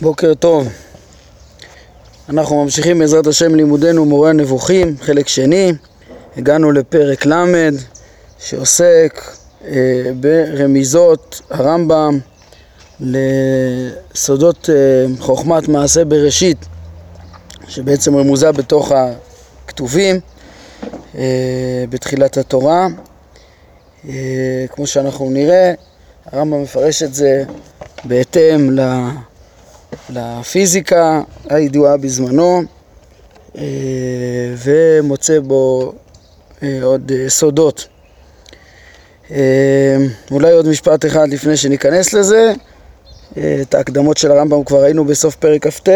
בוקר טוב. אנחנו ממשיכים בעזרת השם לימודנו מורה הנבוכים, חלק שני. הגענו לפרק ל' שעוסק אה, ברמיזות הרמב"ם לסודות אה, חוכמת מעשה בראשית, שבעצם רמוזה בתוך הכתובים אה, בתחילת התורה. אה, כמו שאנחנו נראה, הרמב"ם מפרש את זה בהתאם לפיזיקה הידועה בזמנו אה, ומוצא בו אה, עוד סודות. אולי עוד משפט אחד לפני שניכנס לזה, את ההקדמות של הרמב"ם כבר ראינו בסוף פרק כ"ט.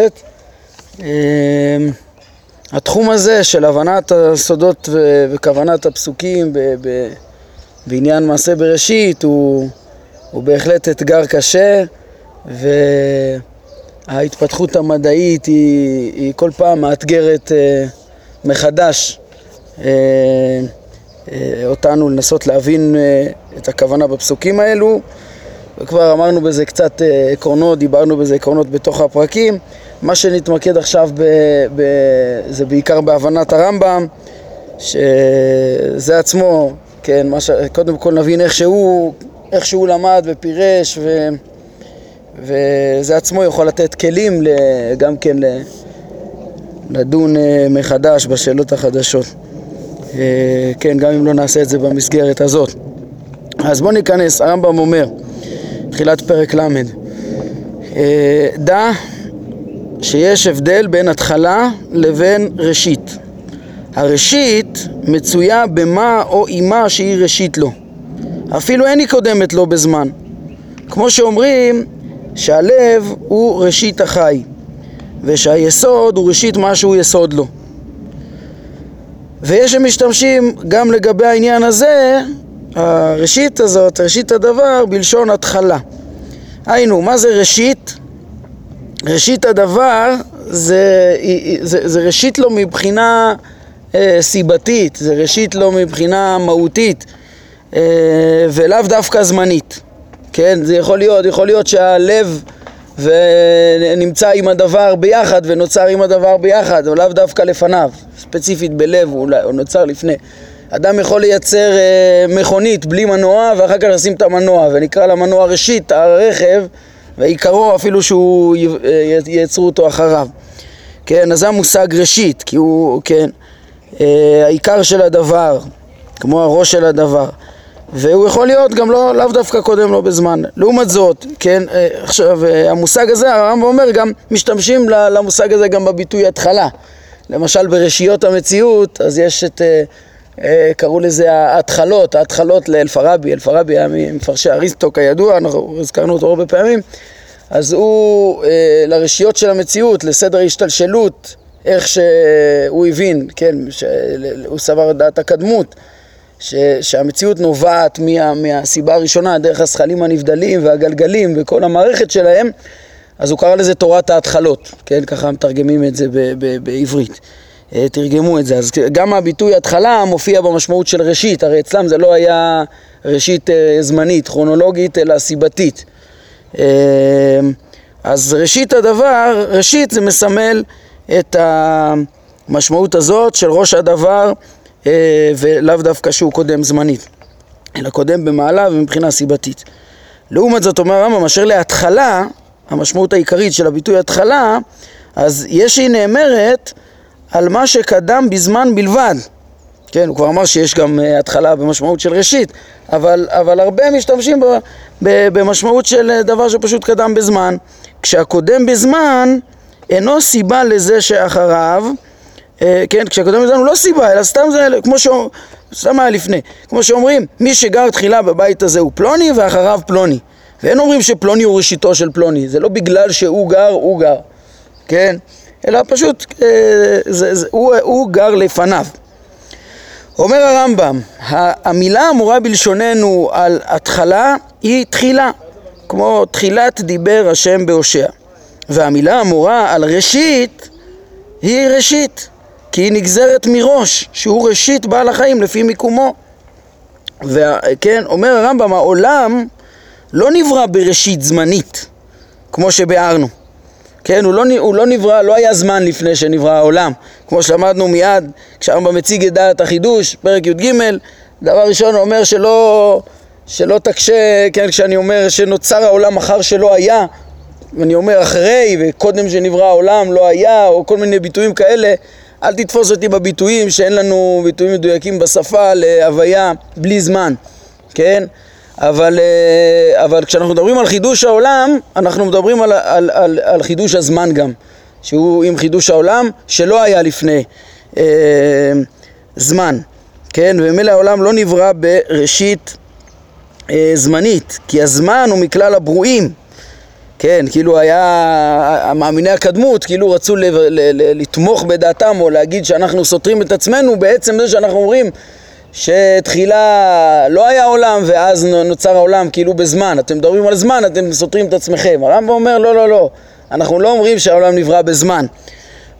התחום הזה של הבנת הסודות וכוונת הפסוקים בעניין מעשה בראשית הוא הוא בהחלט אתגר קשה וההתפתחות המדעית היא, היא כל פעם מאתגרת אה, מחדש. אה, אה, אותנו לנסות להבין את הכוונה בפסוקים האלו. וכבר אמרנו בזה קצת עקרונות, דיברנו בזה עקרונות בתוך הפרקים. מה שנתמקד עכשיו ב, ב, זה בעיקר בהבנת הרמב"ם שזה עצמו, כן, ש... קודם כל נבין איך שהוא איך שהוא למד ופירש ו... וזה עצמו יכול לתת כלים גם כן לדון אה, מחדש בשאלות החדשות. אה, כן, גם אם לא נעשה את זה במסגרת הזאת. אז בואו ניכנס, הרמב"ם אומר, תחילת פרק ל', אה, דע שיש הבדל בין התחלה לבין ראשית. הראשית מצויה במה או אימה שהיא ראשית לו. אפילו אין היא קודמת לו בזמן. כמו שאומרים שהלב הוא ראשית החי, ושהיסוד הוא ראשית מה שהוא יסוד לו. ויש שמשתמשים גם לגבי העניין הזה, הראשית הזאת, ראשית הדבר, בלשון התחלה. היינו, מה זה ראשית? ראשית הדבר זה, זה, זה ראשית לו מבחינה אה, סיבתית, זה ראשית לו מבחינה מהותית. אה, ולאו דווקא זמנית, כן? זה יכול להיות, יכול להיות שהלב ונמצא עם הדבר ביחד ונוצר עם הדבר ביחד, או לאו דווקא לפניו, ספציפית בלב הוא, נוצר לפני. אדם יכול לייצר אה, מכונית בלי מנוע ואחר כך לשים את המנוע ונקרא למנוע ראשית הרכב ועיקרו אפילו שהוא אה, ייצרו אותו אחריו. כן, אז זה המושג ראשית, כי הוא, כן, אה, העיקר של הדבר, כמו הראש של הדבר. והוא יכול להיות גם לא, לאו דווקא קודם לו בזמן. לעומת זאת, כן, אה, עכשיו אה, המושג הזה, הרמב"ם אומר גם, משתמשים למושג הזה גם בביטוי התחלה. למשל ברשיות המציאות, אז יש את, אה, קראו לזה ההתחלות, ההתחלות לאלפרבי, אלפרבי היה ממפרשי אריסטו כידוע, אנחנו הזכרנו אותו הרבה פעמים, אז הוא לרשיות של המציאות, לסדר ההשתלשלות, איך שהוא הבין, כן, שהוא סבר דעת הקדמות ש, שהמציאות נובעת מה, מהסיבה הראשונה, דרך הזכלים הנבדלים והגלגלים וכל המערכת שלהם, אז הוא קרא לזה תורת ההתחלות, כן? ככה מתרגמים את זה ב, ב, בעברית. אה, תרגמו את זה. אז גם הביטוי התחלה מופיע במשמעות של ראשית, הרי אצלם זה לא היה ראשית אה, זמנית, כרונולוגית, אלא סיבתית. אה, אז ראשית הדבר, ראשית זה מסמל את המשמעות הזאת של ראש הדבר ולאו דווקא שהוא קודם זמנית, אלא קודם במעלה ומבחינה סיבתית. לעומת זאת אומר הרמב"ם, אשר להתחלה, המשמעות העיקרית של הביטוי התחלה, אז יש היא נאמרת על מה שקדם בזמן בלבד. כן, הוא כבר אמר שיש גם uh, התחלה במשמעות של ראשית, אבל, אבל הרבה משתמשים ב, ב, במשמעות של uh, דבר שפשוט קדם בזמן. כשהקודם בזמן אינו סיבה לזה שאחריו, אה, כן, כשהקודם לזמן הוא לא סיבה, אלא סתם זה, כמו ש... סתם היה לפני. כמו שאומרים, מי שגר תחילה בבית הזה הוא פלוני ואחריו פלוני. ואין אומרים שפלוני הוא ראשיתו של פלוני, זה לא בגלל שהוא גר, הוא גר, כן? אלא פשוט, אה, זה, זה, הוא, הוא גר לפניו. אומר הרמב"ם, המילה המורה בלשוננו על התחלה היא תחילה, כמו תחילת דיבר השם בהושע. והמילה המורה על ראשית היא ראשית. כי היא נגזרת מראש, שהוא ראשית בעל החיים לפי מיקומו. וכן, אומר הרמב"ם, העולם לא נברא בראשית זמנית, כמו שביארנו. כן, הוא לא, הוא לא נברא, לא היה זמן לפני שנברא העולם, כמו שלמדנו מיד כשהרמב"ם מציג את דעת החידוש, פרק י"ג, דבר ראשון הוא אומר שלא, שלא תקשה, כן, כשאני אומר שנוצר העולם אחר שלא היה, ואני אומר אחרי וקודם שנברא העולם לא היה, או כל מיני ביטויים כאלה, אל תתפוס אותי בביטויים שאין לנו ביטויים מדויקים בשפה להוויה בלי זמן, כן? אבל, אה, אבל כשאנחנו מדברים על חידוש העולם, אנחנו מדברים על, על, על, על חידוש הזמן גם, שהוא עם חידוש העולם שלא היה לפני אה, זמן, כן? וממילא העולם לא נברא בראשית אה, זמנית, כי הזמן הוא מכלל הברואים, כן? כאילו היה, מאמיני הקדמות כאילו רצו ל, ל, ל, לתמוך בדעתם או להגיד שאנחנו סותרים את עצמנו בעצם זה שאנחנו אומרים שתחילה לא היה עולם ואז נוצר העולם כאילו בזמן. אתם מדברים על זמן, אתם סותרים את עצמכם. הרמב"ם אומר לא, לא, לא, אנחנו לא אומרים שהעולם נברא בזמן.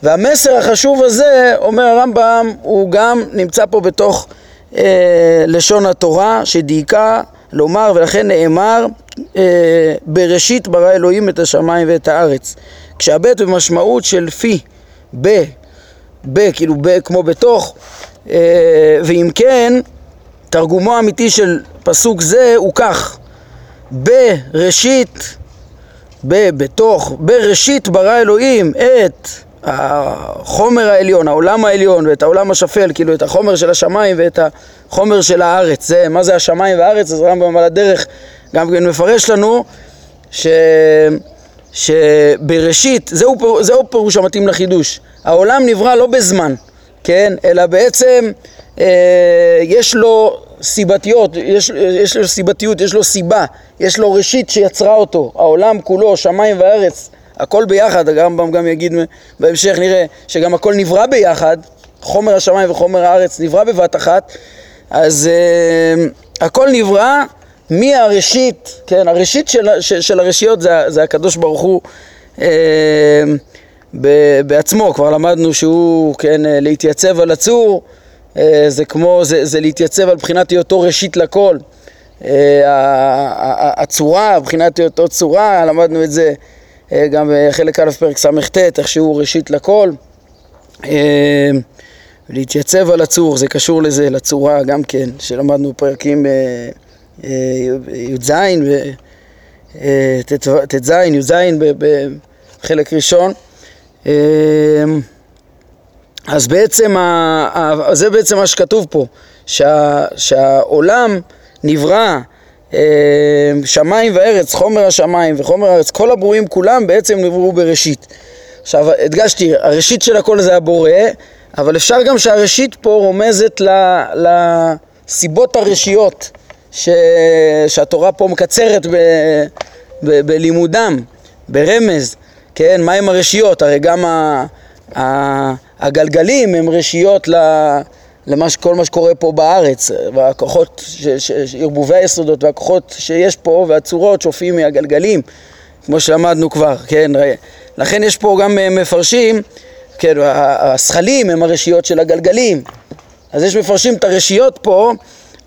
והמסר החשוב הזה, אומר הרמב"ם, הוא גם נמצא פה בתוך אה, לשון התורה שדייקה לומר ולכן נאמר בראשית ברא אלוהים את השמיים ואת הארץ. כשהבית במשמעות של פי, ב, ב, כאילו ב כמו בתוך, אה, ואם כן, תרגומו האמיתי של פסוק זה הוא כך: בראשית, ב, בתוך, בראשית ברא אלוהים את החומר העליון, העולם העליון ואת העולם השפל, כאילו את החומר של השמיים ואת החומר של הארץ. זה, מה זה השמיים והארץ? אז רמב"ם על הדרך גם כן מפרש לנו ש... שבראשית, זהו, זהו פירוש המתאים לחידוש, העולם נברא לא בזמן, כן? אלא בעצם אה, יש לו סיבתיות, יש, יש לו סיבתיות, יש לו סיבה, יש לו ראשית שיצרה אותו, העולם כולו, שמיים וארץ, הכל ביחד, הרמב"ם גם יגיד בהמשך, נראה שגם הכל נברא ביחד, חומר השמיים וחומר הארץ נברא בבת אחת, אז אה, הכל נברא מהראשית, כן, הראשית של, של, של הרשיות זה, זה הקדוש ברוך הוא אה, בעצמו, כבר למדנו שהוא, כן, אה, להתייצב על הצור, אה, זה כמו, זה, זה להתייצב על בחינת היותו ראשית לכל. אה, הצורה, בחינת היותו צורה, למדנו את זה אה, גם בחלק א' פרק ס"ט, איך שהוא ראשית לכל. להתייצב על הצור, זה קשור לזה, לצורה גם כן, שלמדנו פרקים י"ז וט"ז, י"ז בחלק ראשון. אז בעצם, זה בעצם מה שכתוב פה, שה, שהעולם נברא, שמיים וארץ, חומר השמיים וחומר הארץ, כל הברואים כולם בעצם נבראו בראשית. עכשיו, הדגשתי, הראשית של הכל זה הבורא, אבל אפשר גם שהראשית פה רומזת לסיבות הראשיות ש, שהתורה פה מקצרת ב, ב, בלימודם, ברמז, כן, מהם הרשיות? הרי גם ה, ה, הגלגלים הם רשיות לכל מה שקורה פה בארץ, והכוחות, ערבובי היסודות והכוחות שיש פה והצורות שופעים מהגלגלים, כמו שלמדנו כבר, כן, לכן יש פה גם אה, מפרשים, כן, השכלים הם הרשיות של הגלגלים, אז יש מפרשים את הרשיות פה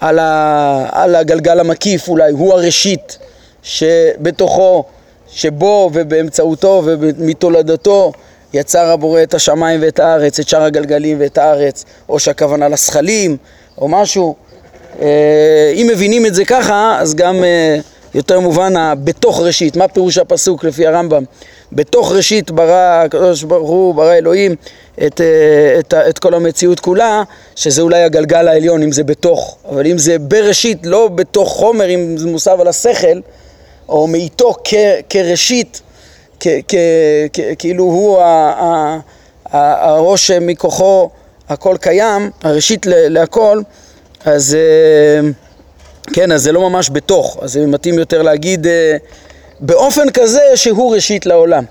על, ה, על הגלגל המקיף אולי, הוא הראשית שבתוכו, שבו ובאמצעותו ומתולדתו יצר הבורא את השמיים ואת הארץ, את שאר הגלגלים ואת הארץ, או שהכוונה לזכלים, או משהו. אה, אם מבינים את זה ככה, אז גם אה, יותר מובן בתוך ראשית. מה פירוש הפסוק לפי הרמב"ם? בתוך ראשית ברא הקדוש ברוך הוא, ברא אלוהים את, אה, את, את כל המציאות כולה, שזה אולי הגלגל העליון, אם זה בתוך, אבל אם זה בראשית, לא בתוך חומר, אם זה מוסב על השכל, או מאיתו כ, כראשית, כאילו הוא הראש מכוחו הכל קיים, הראשית להכל, אז אה, כן, אז זה לא ממש בתוך, אז זה מתאים יותר להגיד אה, באופן כזה שהוא ראשית לעולם,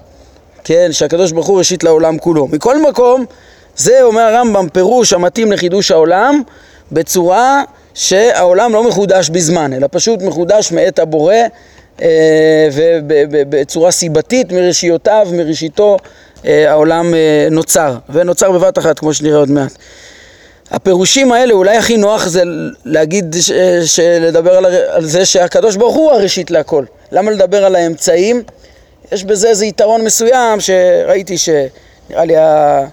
כן, שהקדוש ברוך הוא ראשית לעולם כולו. מכל מקום, זה אומר הרמב"ם פירוש המתאים לחידוש העולם בצורה שהעולם לא מחודש בזמן, אלא פשוט מחודש מאת הבורא אה, ובצורה סיבתית מראשיותיו, מראשיתו אה, העולם אה, נוצר, ונוצר בבת אחת כמו שנראה עוד מעט. הפירושים האלה, אולי הכי נוח זה להגיד, לדבר על, זה שהקדוש ברוך הוא הראשית להכל. למה לדבר על האמצעים? יש בזה איזה יתרון מסוים שראיתי שנראה לי ה...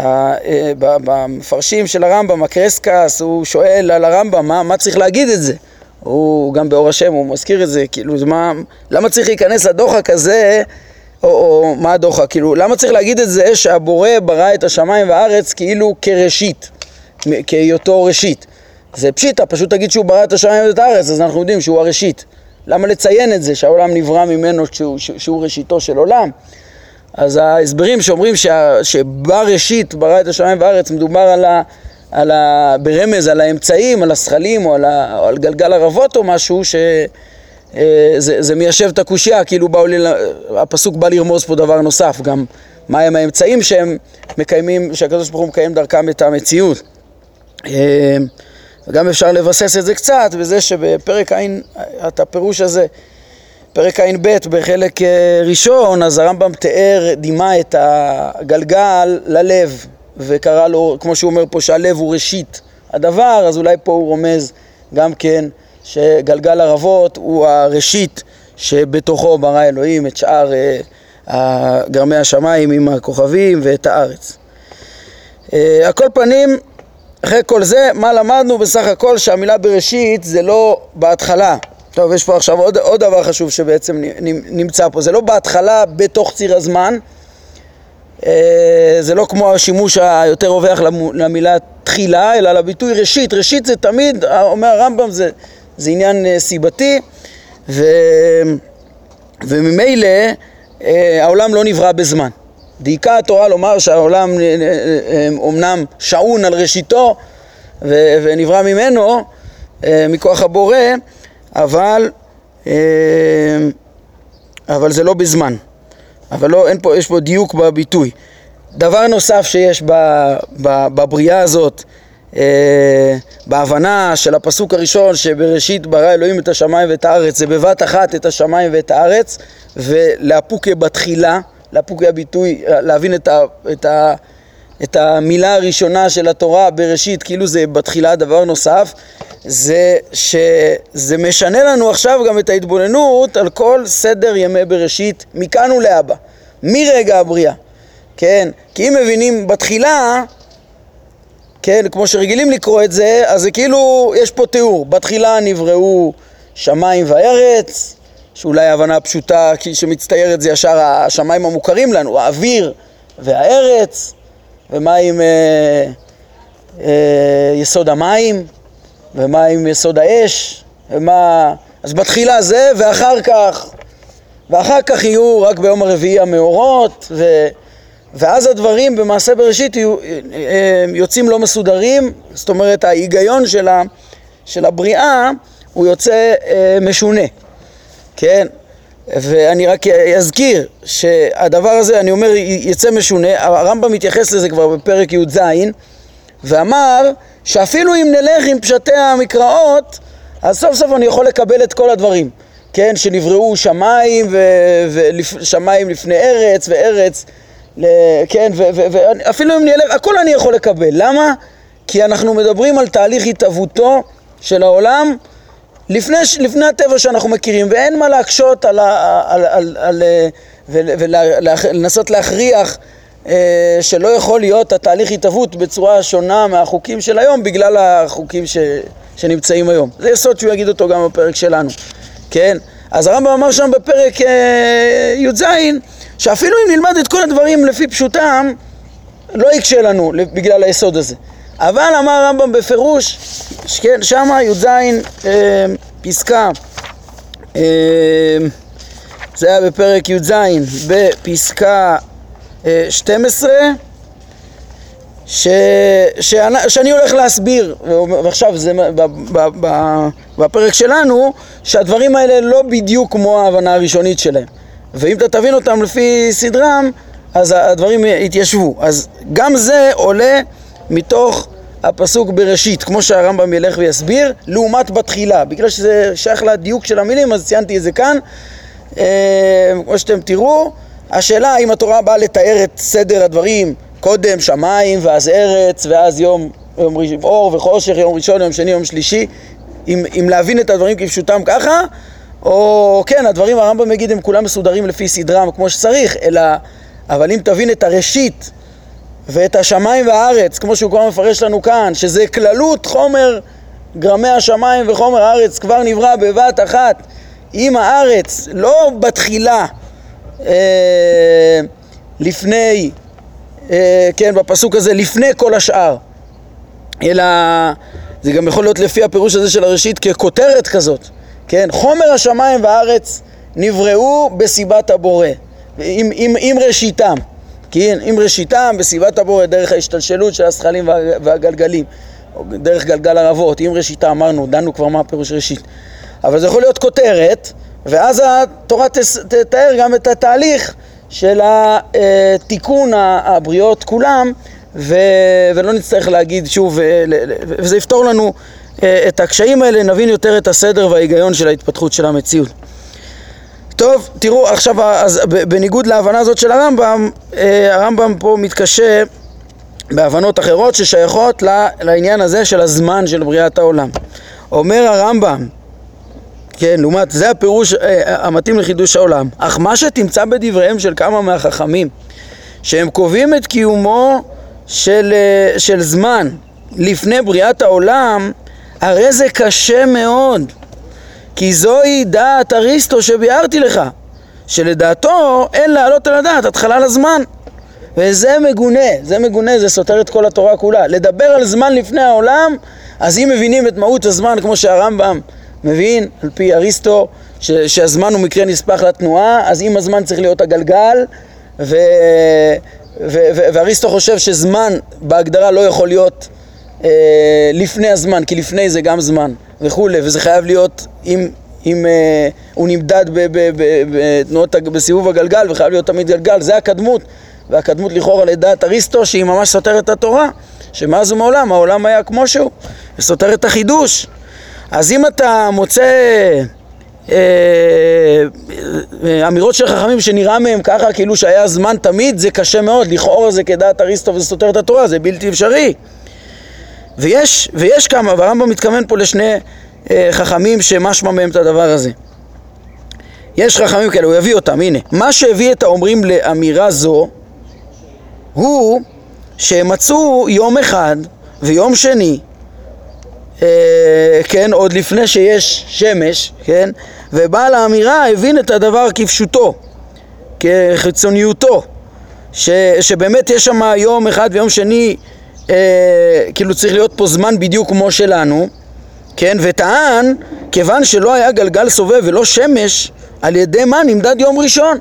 אה, במפרשים של הרמב"ם, הקרסקס, הוא שואל על הרמב"ם, מה, מה צריך להגיד את זה? הוא גם באור השם, הוא מזכיר את זה, כאילו, מה, למה צריך להיכנס לדוחק הזה, או, או מה הדוחק, כאילו, למה צריך להגיד את זה שהבורא ברא את השמיים והארץ כאילו כראשית, כהיותו ראשית? זה פשיטה, פשוט תגיד שהוא ברא את השמיים ואת הארץ, אז אנחנו יודעים שהוא הראשית. למה לציין את זה, שהעולם נברא ממנו, שהוא, שהוא ראשיתו של עולם? אז ההסברים שאומרים שה, שבראשית ברא את השמיים והארץ, מדובר על ה, על ה, ברמז על האמצעים, על הזכלים או על, ה, או על גלגל ערבות או משהו, שזה אה, מיישב את הקושייה, כאילו באו לי, הפסוק בא לרמוז פה דבר נוסף, גם מהם האמצעים שהם מקיימים, שהקדוש ברוך הוא מקיים דרכם את המציאות. אה, וגם אפשר לבסס את זה קצת בזה שבפרק ע' את הפירוש הזה פרק ע"ב בחלק אה, ראשון, אז הרמב"ם תיאר, דימה את הגלגל ללב, וקרא לו, כמו שהוא אומר פה, שהלב הוא ראשית הדבר, אז אולי פה הוא רומז גם כן שגלגל ערבות הוא הראשית שבתוכו ברא אלוהים את שאר אה, גרמי השמיים עם הכוכבים ואת הארץ. אה, על כל פנים, אחרי כל זה, מה למדנו בסך הכל? שהמילה בראשית זה לא בהתחלה, טוב, יש פה עכשיו עוד, עוד דבר חשוב שבעצם נמצא פה. זה לא בהתחלה בתוך ציר הזמן, אה, זה לא כמו השימוש היותר רווח למילה תחילה, אלא לביטוי ראשית. ראשית זה תמיד, אומר הרמב"ם, זה, זה עניין אה, סיבתי, ו, וממילא אה, העולם לא נברא בזמן. דייקה התורה לומר שהעולם אומנם שעון על ראשיתו ונברא ממנו, מכוח הבורא, אבל, אה, אבל זה לא בזמן. אבל לא, אין פה, יש פה דיוק בביטוי. דבר נוסף שיש בבריאה הזאת, אה, בהבנה של הפסוק הראשון שבראשית ברא אלוהים את השמיים ואת הארץ, זה בבת אחת את השמיים ואת הארץ, ולאפוקה בתחילה, לאפוקה הביטוי, להבין את, ה, את, ה, את המילה הראשונה של התורה בראשית, כאילו זה בתחילה דבר נוסף, זה שזה משנה לנו עכשיו גם את ההתבוננות על כל סדר ימי בראשית מכאן ולהבא, מרגע הבריאה, כן? כי אם מבינים בתחילה, כן, כמו שרגילים לקרוא את זה, אז זה כאילו, יש פה תיאור, בתחילה נבראו שמיים וארץ, שאולי הבנה פשוטה שמצטיירת זה ישר השמיים המוכרים לנו, האוויר והארץ, ומה עם אה, אה, יסוד המים, ומה עם יסוד האש, ומה... אז בתחילה זה, ואחר כך, ואחר כך יהיו רק ביום הרביעי המאורות, ו... ואז הדברים במעשה בראשית יהיו, אה, יוצאים לא מסודרים, זאת אומרת ההיגיון של. של הבריאה הוא יוצא אה, משונה, כן? ואני רק אזכיר שהדבר הזה, אני אומר, יצא משונה, הרמב"ם מתייחס לזה כבר בפרק י"ז ואמר שאפילו אם נלך עם פשטי המקראות, אז סוף סוף אני יכול לקבל את כל הדברים, כן, שנבראו שמיים ושמיים לפני ארץ וארץ, כן, ואפילו אם נלך, הכל אני יכול לקבל, למה? כי אנחנו מדברים על תהליך התהוותו של העולם לפני, לפני הטבע שאנחנו מכירים, ואין מה להקשות על, על, על, על, ולנסות להכריח אה, שלא יכול להיות התהליך התהוות בצורה שונה מהחוקים של היום בגלל החוקים ש, שנמצאים היום. זה יסוד שהוא יגיד אותו גם בפרק שלנו, כן? אז הרמב"ם אמר שם בפרק אה, י"ז שאפילו אם נלמד את כל הדברים לפי פשוטם לא יקשה לנו בגלל היסוד הזה. אבל אמר הרמב"ם בפירוש, כן, שמה י"ז אה, פסקה, אה, זה היה בפרק י"ז בפסקה 12 ש, שאני, שאני הולך להסביר, ועכשיו זה בפרק שלנו, שהדברים האלה לא בדיוק כמו ההבנה הראשונית שלהם. ואם אתה תבין אותם לפי סדרם, אז הדברים יתיישבו. אז גם זה עולה מתוך הפסוק בראשית, כמו שהרמב"ם ילך ויסביר, לעומת בתחילה. בגלל שזה שייך לדיוק של המילים, אז ציינתי את זה כאן. אה, כמו שאתם תראו, השאלה האם התורה באה לתאר את סדר הדברים קודם שמיים ואז ארץ ואז יום, יום אור וחושך, יום ראשון, יום שני, יום שלישי אם, אם להבין את הדברים כפשוטם ככה או כן, הדברים הרמב"ם מגיד הם כולם מסודרים לפי סדרם כמו שצריך, אלא, אבל אם תבין את הראשית ואת השמיים והארץ, כמו שהוא כבר מפרש לנו כאן, שזה כללות חומר גרמי השמיים וחומר הארץ כבר נברא בבת אחת עם הארץ, לא בתחילה אה, לפני, אה, כן, בפסוק הזה, לפני כל השאר, אלא זה גם יכול להיות לפי הפירוש הזה של הראשית ככותרת כזאת, כן, חומר השמיים והארץ נבראו בסיבת הבורא, עם, עם, עם ראשיתם, כן, עם ראשיתם בסיבת הבורא דרך ההשתלשלות של הזכלים והגלגלים, דרך גלגל ערבות, עם ראשיתה אמרנו, דנו כבר מה הפירוש ראשית, אבל זה יכול להיות כותרת, ואז התורה תתאר גם את התהליך של תיקון הבריאות כולם, ו... ולא נצטרך להגיד שוב, וזה יפתור לנו אה, את הקשיים האלה, נבין יותר את הסדר וההיגיון של ההתפתחות של המציאות. טוב, תראו עכשיו, אז בניגוד להבנה הזאת של הרמב"ם, אה, הרמב"ם פה מתקשה בהבנות אחרות ששייכות לעניין הזה של הזמן של בריאת העולם. אומר הרמב"ם, כן, לעומת, זה הפירוש אה, המתאים לחידוש העולם, אך מה שתמצא בדבריהם של כמה מהחכמים, שהם קובעים את קיומו של, אה, של זמן לפני בריאת העולם, הרי זה קשה מאוד, כי זוהי דעת אריסטו שביארתי לך, שלדעתו אין להעלות על הדעת התחלה לזמן. וזה מגונה, זה מגונה, זה סותר את כל התורה כולה. לדבר על זמן לפני העולם, אז אם מבינים את מהות הזמן כמו שהרמב"ם מבין, על פי אריסטו, ש- שהזמן הוא מקרה נספח לתנועה, אז אם הזמן צריך להיות הגלגל, ו- ו- ו- ואריסטו חושב שזמן בהגדרה לא יכול להיות אה, לפני הזמן, כי לפני זה גם זמן וכולי, וזה חייב להיות אם, אם אה, הוא נמדד בתנועות, בסיבוב הגלגל וחייב להיות תמיד גלגל, זה הקדמות, והקדמות לכאורה לדעת אריסטו שהיא ממש סותרת את התורה, שמאז ומעולם העולם היה כמו שהוא, וסותר את החידוש. אז אם אתה מוצא אה, אה, אמירות של חכמים שנראה מהם ככה כאילו שהיה זמן תמיד, זה קשה מאוד, לכאורה זה כדעת אריסטו וזה סותר את התורה, זה בלתי אפשרי. ויש, ויש כמה, והרמב"ם מתכוון פה לשני אה, חכמים שמשמע מהם את הדבר הזה. יש חכמים כאלה, הוא יביא אותם, הנה. מה שהביא את האומרים לאמירה זו הוא שהם מצאו יום אחד ויום שני אה, כן, עוד לפני שיש שמש, כן, ובעל האמירה הבין את הדבר כפשוטו, כחיצוניותו, ש, שבאמת יש שם יום אחד ויום שני, אה, כאילו צריך להיות פה זמן בדיוק כמו שלנו, כן, וטען, כיוון שלא היה גלגל סובב ולא שמש, על ידי מה נמדד יום ראשון?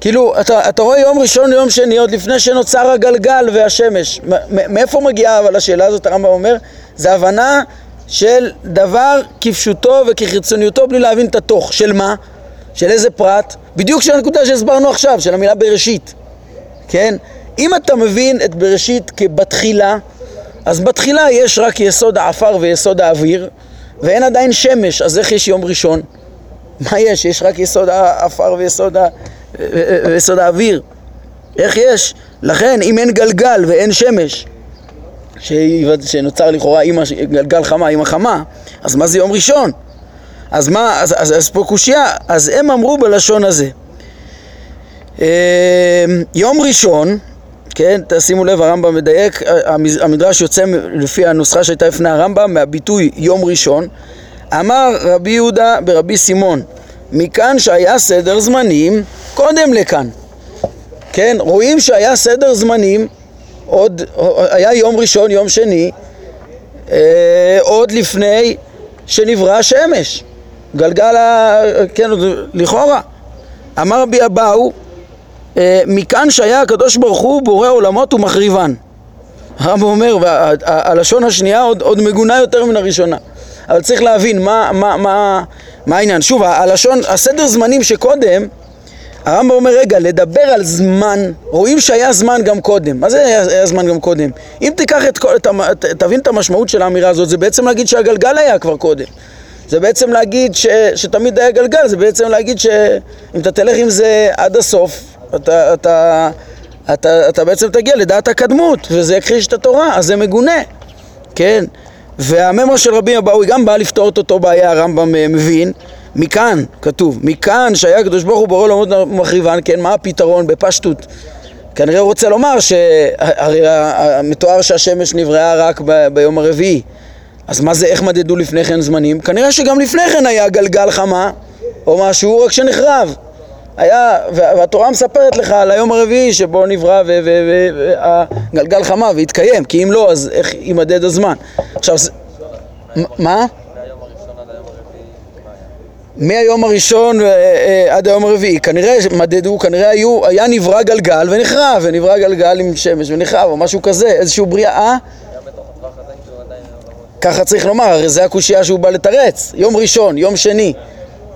כאילו, אתה, אתה רואה יום ראשון ויום שני עוד לפני שנוצר הגלגל והשמש. מאיפה מגיעה אבל השאלה הזאת, הרמב"ם אומר? זה הבנה של דבר כפשוטו וכחיצוניותו בלי להבין את התוך. של מה? של איזה פרט? בדיוק של הנקודה שהסברנו עכשיו, של המילה בראשית. כן? אם אתה מבין את בראשית כבתחילה, אז בתחילה יש רק יסוד העפר ויסוד האוויר, ואין עדיין שמש, אז איך יש יום ראשון? מה יש? יש רק יסוד העפר ויסוד, ה... ויסוד האוויר. איך יש? לכן, אם אין גלגל ואין שמש, שנוצר לכאורה עם גלגל חמה עם החמה, אז מה זה יום ראשון? אז מה, אז, אז, אז פה קושייה, אז הם אמרו בלשון הזה. אמ, יום ראשון, כן, תשימו לב, הרמב"ם מדייק, המדרש יוצא לפי הנוסחה שהייתה לפני הרמב"ם, מהביטוי יום ראשון. אמר רבי יהודה ברבי סימון, מכאן שהיה סדר זמנים קודם לכאן. כן, רואים שהיה סדר זמנים עוד, היה יום ראשון, יום שני, אה, עוד לפני שנברא השמש. גלגל, ה... כן, לכאורה. אמר רבי אבאו, מכאן שהיה הקדוש ברוך הוא בורא עולמות ומחריבן. הרב אומר, והלשון השנייה עוד, עוד מגונה יותר מן הראשונה. אבל צריך להבין מה, מה, מה, מה העניין. שוב, הלשון, הסדר זמנים שקודם הרמב"ם אומר, רגע, לדבר על זמן, רואים שהיה זמן גם קודם. מה זה היה, היה זמן גם קודם? אם תיקח את כל, ת, תבין את המשמעות של האמירה הזאת, זה בעצם להגיד שהגלגל היה כבר קודם. זה בעצם להגיד ש, שתמיד היה גלגל, זה בעצם להגיד שאם אתה תלך עם זה עד הסוף, אתה, אתה, אתה, אתה בעצם תגיע לדעת הקדמות, וזה יכחיש את התורה, אז זה מגונה, כן? והממר של רבי אבאוי גם בא לפתור את אותו בעיה, הרמב"ם אה, מבין, מכאן, כתוב, מכאן שהיה הקדוש ברוך הוא בורא עולמות ומחריבן, כן, מה הפתרון בפשטות? כנראה הוא רוצה לומר שהרי מתואר שהשמש נבראה רק ב, ביום הרביעי אז מה זה, איך מדדו לפני כן זמנים? כנראה שגם לפני כן היה גלגל חמה או משהו, רק שנחרב היה, והתורה מספרת לך על היום הרביעי שבו נברא והגלגל חמה והתקיים, כי אם לא, אז איך יימדד הזמן? עכשיו, מה? מהיום הראשון אה, אה, עד היום הרביעי, כנראה מדדו, כנראה היו, היה נברא גלגל ונחרב, ונברא גלגל עם שמש ונחרב, או משהו כזה, איזשהו בריאה. אה? ככה צריך לומר, הרי זה הקושייה שהוא בא לתרץ. יום ראשון, יום שני,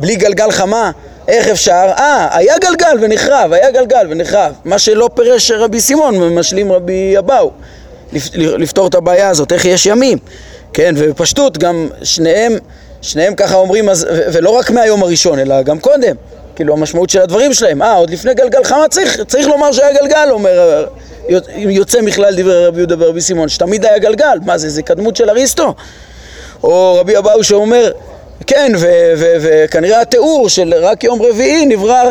בלי גלגל חמה, איך אפשר? אה, היה גלגל ונחרב, היה גלגל ונחרב. מה שלא פירש רבי סימון, משלים רבי אבאו, לפתור את הבעיה הזאת, איך יש ימים. כן, ובפשטות גם שניהם, שניהם ככה אומרים, ולא רק מהיום הראשון, אלא גם קודם. כאילו המשמעות של הדברים שלהם, אה, עוד לפני גלגל חמה צריך, צריך לומר שהיה גלגל, אומר, יוצא מכלל דברי רבי יהודה ורבי סימון, שתמיד היה גלגל, מה זה, זה קדמות של אריסטו? או רבי אבאו שאומר, כן, וכנראה התיאור של רק יום רביעי נברא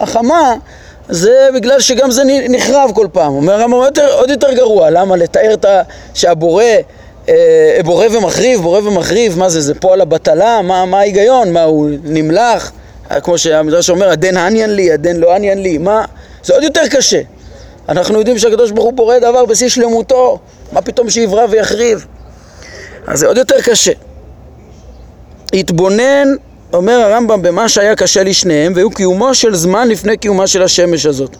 החמה, זה בגלל שגם זה נחרב כל פעם. אומר הרמב"ם עוד יותר גרוע, למה? לתאר את ה... שהבורא אה, בורא ומחריב, בורא ומחריב, מה זה, זה פועל הבטלה? מה, מה ההיגיון? מה, הוא נמלח? כמו שהמדרש אומר, הדן עניין לי, הדן לא עניין לי, מה? זה עוד יותר קשה. אנחנו יודעים שהקדוש ברוך הוא בורא דבר בשיא שלמותו, מה פתאום שיברא ויחריב? אז זה עוד יותר קשה. התבונן, אומר הרמב"ם, במה שהיה קשה לשניהם, והוא קיומו של זמן לפני קיומה של השמש הזאת.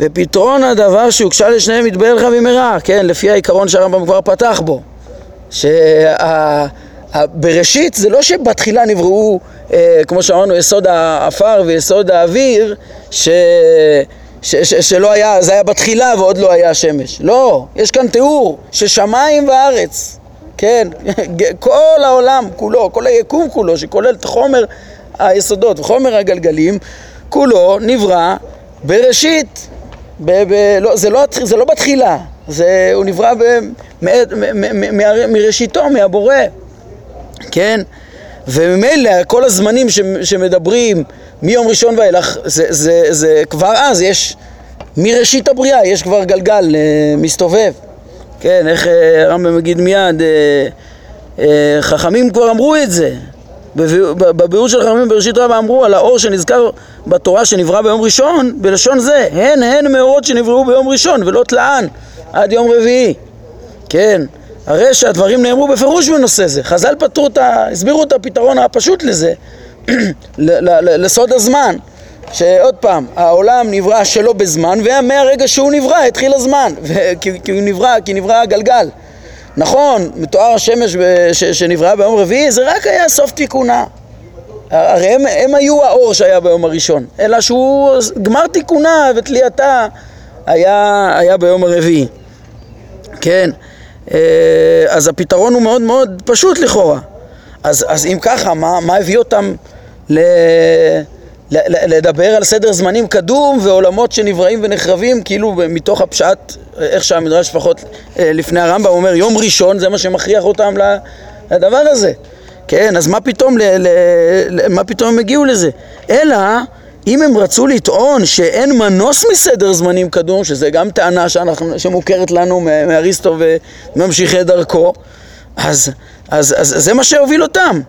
ופתרון הדבר שהוגשה לשניהם יתבהר לך במהרה, כן, לפי העיקרון שהרמב"ם כבר פתח בו. שבראשית זה לא שבתחילה נבראו, אה, כמו שאמרנו, יסוד העפר ויסוד האוויר, ש... ש, ש, שלא היה, זה היה בתחילה ועוד לא היה השמש. לא, יש כאן תיאור ששמיים וארץ, כן, כל העולם כולו, כל היקום כולו, שכולל את חומר היסודות וחומר הגלגלים, כולו נברא בראשית. ב, ב, לא, זה, לא, זה לא בתחילה, זה, הוא נברא ב, מ, מ, מ, מ, מראשיתו, מהבורא, כן? וממילא כל הזמנים ש, שמדברים מיום ראשון ואילך, זה, זה, זה כבר אז יש, מראשית הבריאה יש כבר גלגל אה, מסתובב, כן? איך אה, הרמב"ם מגיד מיד, אה, אה, חכמים כבר אמרו את זה, בביאור של חכמים בראשית רבה אמרו על האור שנזכר בתורה שנברא ביום ראשון, בלשון זה, הן הן מאורות שנבראו ביום ראשון ולא תלען עד יום רביעי. כן, הרי שהדברים נאמרו בפירוש בנושא זה. חז"ל פתרו את ה... הסבירו את הפתרון הפשוט לזה, לסוד הזמן. שעוד פעם, העולם נברא שלא בזמן, ומהרגע שהוא נברא התחיל הזמן, כי הוא נברא, כי נברא הגלגל. נכון, מתואר השמש ש, שנבראה ביום רביעי, זה רק היה סוף תיקונה. הרי הם, הם היו האור שהיה ביום הראשון, אלא שהוא, גמר תיקונה ותלייתה היה, היה ביום הרביעי. כן, אה, אז הפתרון הוא מאוד מאוד פשוט לכאורה. אז, אז אם ככה, מה, מה הביא אותם ל... לדבר על סדר זמנים קדום ועולמות שנבראים ונחרבים כאילו מתוך הפשט, איך שהמדרש לפחות אה, לפני הרמב"ם אומר יום ראשון זה מה שמכריח אותם לדבר הזה כן, אז מה פתאום, ל, ל, ל, מה פתאום הם הגיעו לזה? אלא אם הם רצו לטעון שאין מנוס מסדר זמנים קדום, שזה גם טענה שאנחנו, שמוכרת לנו מאריסטו וממשיכי דרכו, אז, אז, אז, אז זה מה שהוביל אותם.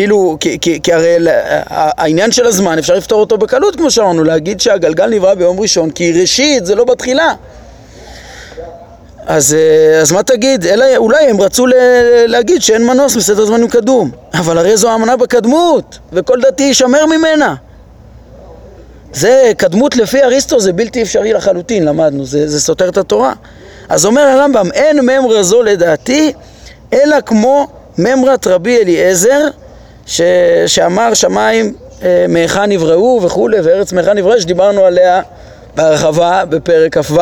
כאילו, כי, כי, כי הרי העניין של הזמן אפשר לפתור אותו בקלות כמו שאמרנו, להגיד שהגלגל נברא ביום ראשון כי ראשית זה לא בתחילה. אז, אה, אז מה תגיד? אלא אולי הם רצו ל, להגיד שאין מנוס מסדר זמנים קדום. אבל הרי זו האמנה בקדמות וכל דתי יישמר ממנה. זה קדמות לפי אריסטו זה בלתי אפשרי לחלוטין, למדנו, זה, זה סותר את התורה. אז אומר הרמב"ם, אין ממרה זו לדעתי אלא כמו ממרת רבי אליעזר ש... שאמר שמיים אה, מהיכן נבראו וכולי, וארץ מהיכן נבראו, שדיברנו עליה בהרחבה בפרק כ"ו.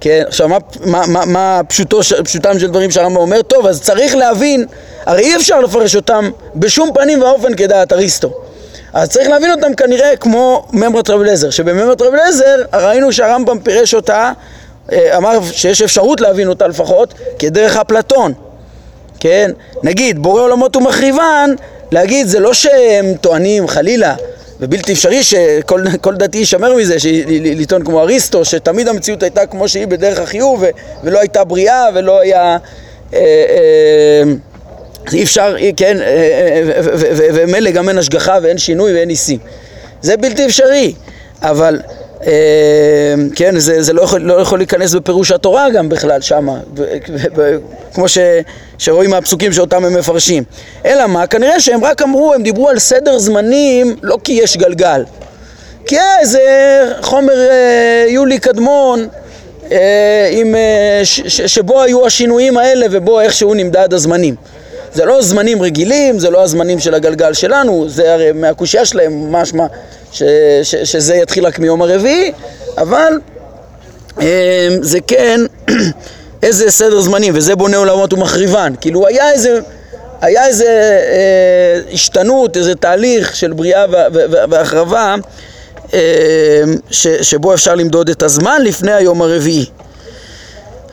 כן, עכשיו מה, מה, מה, מה פשוטו, פשוטם של דברים שהרמב"ם אומר? טוב, אז צריך להבין, הרי אי אפשר לפרש אותם בשום פנים ואופן כדעת אריסטו. אז צריך להבין אותם כנראה כמו ממרת רב אליעזר, שבממרת רב אליעזר ראינו שהרמב"ם פירש אותה, אה, אמר שיש אפשרות להבין אותה לפחות, כדרך אפלטון. כן? נגיד, בורא עולמות ומחריבן, להגיד זה לא שהם טוענים חלילה ובלתי אפשרי שכל דתי יישמר מזה, לטעון כמו אריסטו, שתמיד המציאות הייתה כמו שהיא בדרך החיוב ולא הייתה בריאה ולא היה... אה, אה, אי אפשר, כן, ומילא גם אין השגחה ואין שינוי ואין ניסים. זה בלתי אפשרי, אבל כן, זה, זה לא, יכול, לא יכול להיכנס בפירוש התורה גם בכלל שמה, כמו ש, שרואים מהפסוקים שאותם הם מפרשים. אלא מה? כנראה שהם רק אמרו, הם דיברו על סדר זמנים לא כי יש גלגל. כי היה איזה חומר אה, יולי קדמון אה, עם, אה, ש, ש, שבו היו השינויים האלה ובו איכשהו נמדד הזמנים. זה לא זמנים רגילים, זה לא הזמנים של הגלגל שלנו, זה הרי מהקושייה שלהם משמע ש, ש, שזה יתחיל רק מיום הרביעי, אבל אה, זה כן איזה סדר זמנים, וזה בונה עולמות ומחריבן. כאילו היה איזה, היה איזה אה, השתנות, איזה תהליך של בריאה והחרבה אה, ש, שבו אפשר למדוד את הזמן לפני היום הרביעי.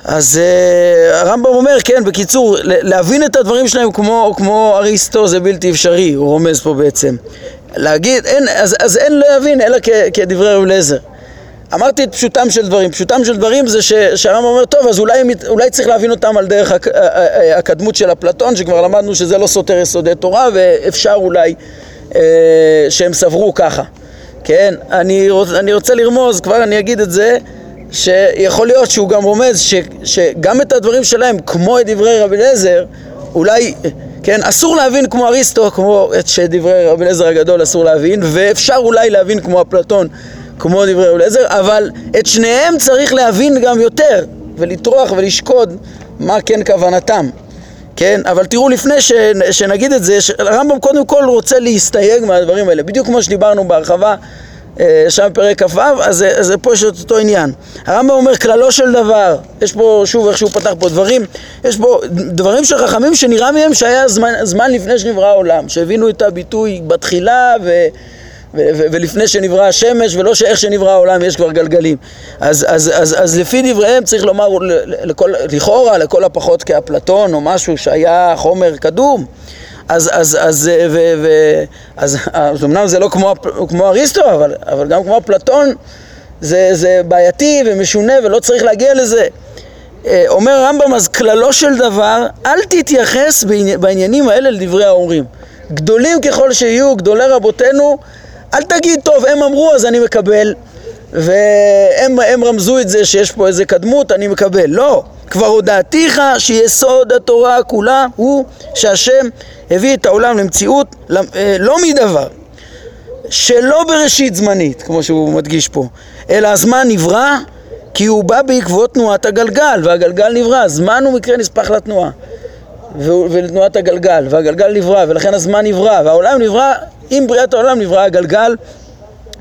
אז uh, הרמב"ם אומר, כן, בקיצור, להבין את הדברים שלהם כמו, כמו אריסטו זה בלתי אפשרי, הוא רומז פה בעצם. להגיד, אין, אז, אז אין להבין אלא כ, כדברי רב אליעזר. אמרתי את פשוטם של דברים. פשוטם של דברים זה שהרמב"ם אומר, טוב, אז אולי, אולי צריך להבין אותם על דרך הק, הקדמות של אפלטון, שכבר למדנו שזה לא סותר יסודי תורה, ואפשר אולי אה, שהם סברו ככה. כן, אני, רוצ, אני רוצה לרמוז, כבר אני אגיד את זה, שיכול להיות שהוא גם רומז ש, שגם את הדברים שלהם, כמו את דברי רבי אליעזר, אולי, כן, אסור להבין כמו אריסטו, כמו את שדברי רבי אליעזר הגדול אסור להבין, ואפשר אולי להבין כמו אפלטון, כמו דברי רבי אליעזר, אבל את שניהם צריך להבין גם יותר, ולטרוח ולשקוד מה כן כוונתם. כן, אבל תראו לפני ש, שנגיד את זה, הרמב"ם קודם כל רוצה להסתייג מהדברים האלה, בדיוק כמו שדיברנו בהרחבה שם פרק כ"ו, אז, אז פה יש את אותו עניין. הרמב"ם אומר כללו של דבר, יש פה, שוב, איך שהוא פתח פה דברים, יש פה דברים של חכמים שנראה מהם שהיה זמן, זמן לפני שנברא העולם, שהבינו את הביטוי בתחילה ו... ו- ו- ולפני שנברא השמש, ולא שאיך שנברא העולם יש כבר גלגלים. אז, אז, אז, אז לפי דבריהם צריך לומר, לכל, לכאורה, לכל הפחות כאפלטון או משהו שהיה חומר קדום, אז, אז, אז, ו, ו, אז, אז אמנם זה לא כמו, כמו אריסטו, אבל, אבל גם כמו אפלטון, זה, זה בעייתי ומשונה ולא צריך להגיע לזה. אה, אומר הרמב"ם, אז כללו של דבר, אל תתייחס בעניינים האלה לדברי ההורים. גדולים ככל שיהיו, גדולי רבותינו, אל תגיד, טוב, הם אמרו אז אני מקבל, והם רמזו את זה שיש פה איזה קדמות, אני מקבל. לא, כבר הודעתיך שיסוד התורה כולה הוא שהשם הביא את העולם למציאות אה, לא מדבר, שלא בראשית זמנית, כמו שהוא מדגיש פה, אלא הזמן נברא כי הוא בא בעקבות תנועת הגלגל, והגלגל נברא, זמן הוא מקרה נספח לתנועה ולתנועת הגלגל, והגלגל נברא, ולכן הזמן נברא, והעולם נברא, עם בריאת העולם נברא הגלגל,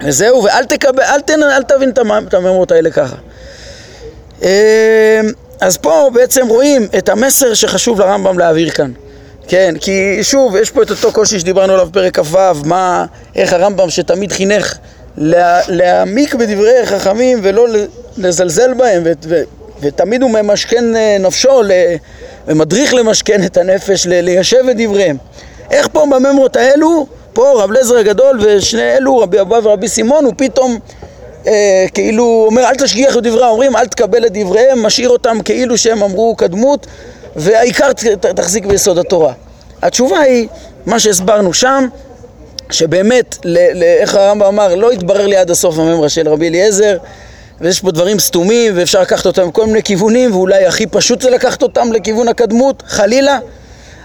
וזהו, ואל תקבל, אל, תן, אל תבין את הממרות האלה ככה. אז פה בעצם רואים את המסר שחשוב לרמב"ם להעביר כאן. כן, כי שוב, יש פה את אותו קושי שדיברנו עליו בפרק כ"ו, מה, איך הרמב"ם שתמיד חינך לה, להעמיק בדברי חכמים ולא לזלזל בהם, ו, ו, ותמיד הוא ממשכן אה, נפשו, ומדריך למשכן את הנפש, ליישב את דבריהם. איך פה בממרות האלו, פה רב לזר הגדול ושני אלו, רבי אבא ורבי סימון, הוא פתאום אה, כאילו אומר אל תשגיח בדברי האומרים, אל תקבל את דבריהם, משאיר אותם כאילו שהם אמרו קדמות והעיקר תחזיק ביסוד התורה. התשובה היא, מה שהסברנו שם, שבאמת, איך הרמב"ם אמר, לא התברר לי עד הסוף הממרה של רבי אליעזר, ויש פה דברים סתומים ואפשר לקחת אותם מכל מיני כיוונים, ואולי הכי פשוט זה לקחת אותם לכיוון הקדמות, חלילה.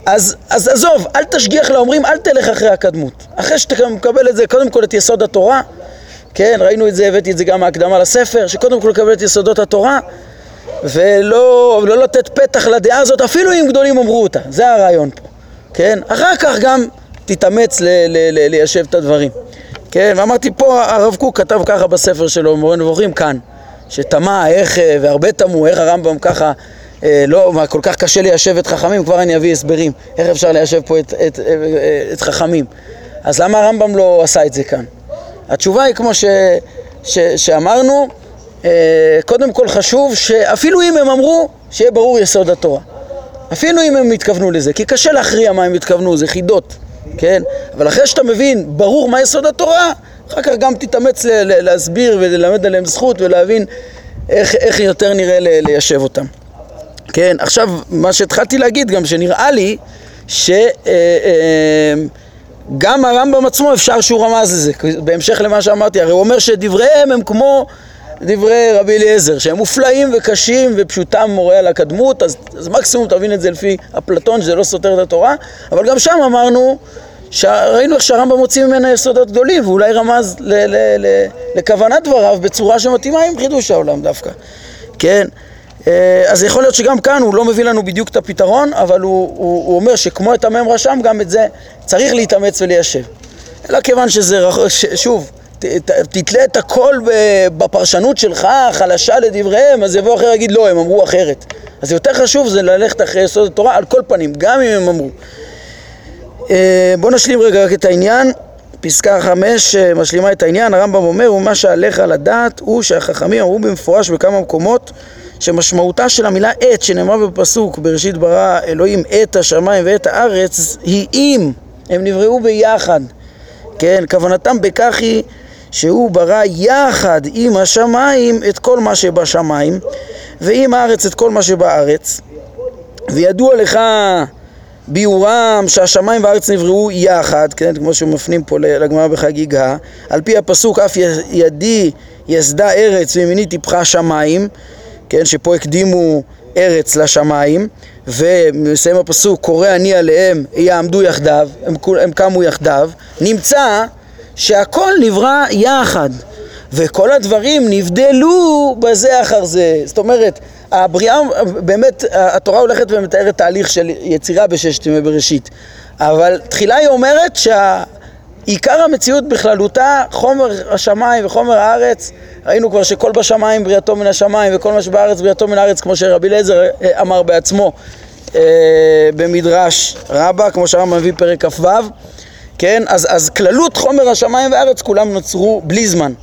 אז, אז עזוב, אל תשגיח לאומרים, אל תלך אחרי הקדמות. אחרי שאתה מקבל את זה, קודם כל את יסוד התורה, כן, ראינו את זה, הבאתי את זה גם מהקדמה לספר, שקודם כל לקבל את יסודות התורה, ולא, ולא לתת פתח לדעה הזאת, אפילו אם גדולים אמרו אותה, זה הרעיון פה, כן? אחר כך גם תתאמץ ל- ל- ל- ליישב את הדברים, כן? ואמרתי פה, הרב קוק כתב ככה בספר שלו, מורה נבוכים כאן, שתמה איך, והרבה תמו, איך הרמב"ם ככה, אה, לא, מה, כל כך קשה ליישב את חכמים, כבר אני אביא הסברים, איך אפשר ליישב פה את, את, את, את חכמים. אז למה הרמב"ם לא עשה את זה כאן? התשובה היא כמו ש, ש, שאמרנו, אה, קודם כל חשוב שאפילו אם הם אמרו, שיהיה ברור יסוד התורה. אפילו אם הם התכוונו לזה, כי קשה להכריע מה הם התכוונו, זה חידות. כן? אבל אחרי שאתה מבין, ברור מה יסוד התורה, אחר כך גם תתאמץ להסביר וללמד עליהם זכות ולהבין איך, איך יותר נראה ליישב אותם. כן, עכשיו, מה שהתחלתי להגיד גם, שנראה לי שגם אה, אה, הרמב"ם עצמו אפשר שהוא רמז לזה, בהמשך למה שאמרתי, הרי הוא אומר שדבריהם הם כמו דברי רבי אליעזר, שהם מופלאים וקשים ופשוטם מורה על הקדמות, אז, אז מקסימום תבין את זה לפי אפלטון, שזה לא סותר את התורה, אבל גם שם אמרנו, ראינו איך שהרמב"ם מוציא ממנה יסודות גדולים, ואולי רמז ל, ל, ל, לכוונת דבריו בצורה שמתאימה עם חידוש העולם דווקא, כן? אה, אז יכול להיות שגם כאן הוא לא מביא לנו בדיוק את הפתרון, אבל הוא, הוא, הוא אומר שכמו את המם רשם, גם את זה צריך להתאמץ וליישב. אלא כיוון שזה, שוב, תתלה את הכל בפרשנות שלך, חלשה לדבריהם, אז יבוא אחר ויגיד לא, הם אמרו אחרת. אז יותר חשוב זה ללכת אחרי יסוד התורה על כל פנים, גם אם הם אמרו. אה, בואו נשלים רגע רק את העניין. פסקה חמש אה, משלימה את העניין, הרמב"ם אומר, ומה שעליך לדעת הוא שהחכמים אמרו במפורש בכמה מקומות שמשמעותה של המילה עת שנאמרה בפסוק בראשית ברא אלוהים את השמיים ואת הארץ היא אם הם נבראו ביחד. כן, כוונתם בכך היא שהוא ברא יחד עם השמיים את כל מה שבשמיים ועם הארץ את כל מה שבארץ. וידוע לך ביאורם שהשמיים והארץ נבראו יחד, כן, כמו שמפנים פה לגמרא בחגיגה, על פי הפסוק אף ידי יסדה ארץ וימיני טיפחה שמיים, כן, שפה הקדימו ארץ לשמיים, ומסיים הפסוק קורא אני עליהם יעמדו יחדיו, הם, הם קמו יחדיו, נמצא שהכל נברא יחד, וכל הדברים נבדלו בזה אחר זה. זאת אומרת, הבריאה, באמת, התורה הולכת ומתארת תהליך של יצירה בששת ימי בראשית, אבל תחילה היא אומרת שעיקר המציאות בכללותה, חומר השמיים וחומר הארץ, ראינו כבר שכל בשמיים בריאתו מן השמיים וכל מה שבארץ בריאתו מן הארץ, כמו שרבי אליעזר אה, אמר בעצמו אה, במדרש רבה, כמו שהרמב"ם מביא פרק כ"ו, כן? אז, אז כללות חומר השמיים והארץ כולם נוצרו בלי זמן.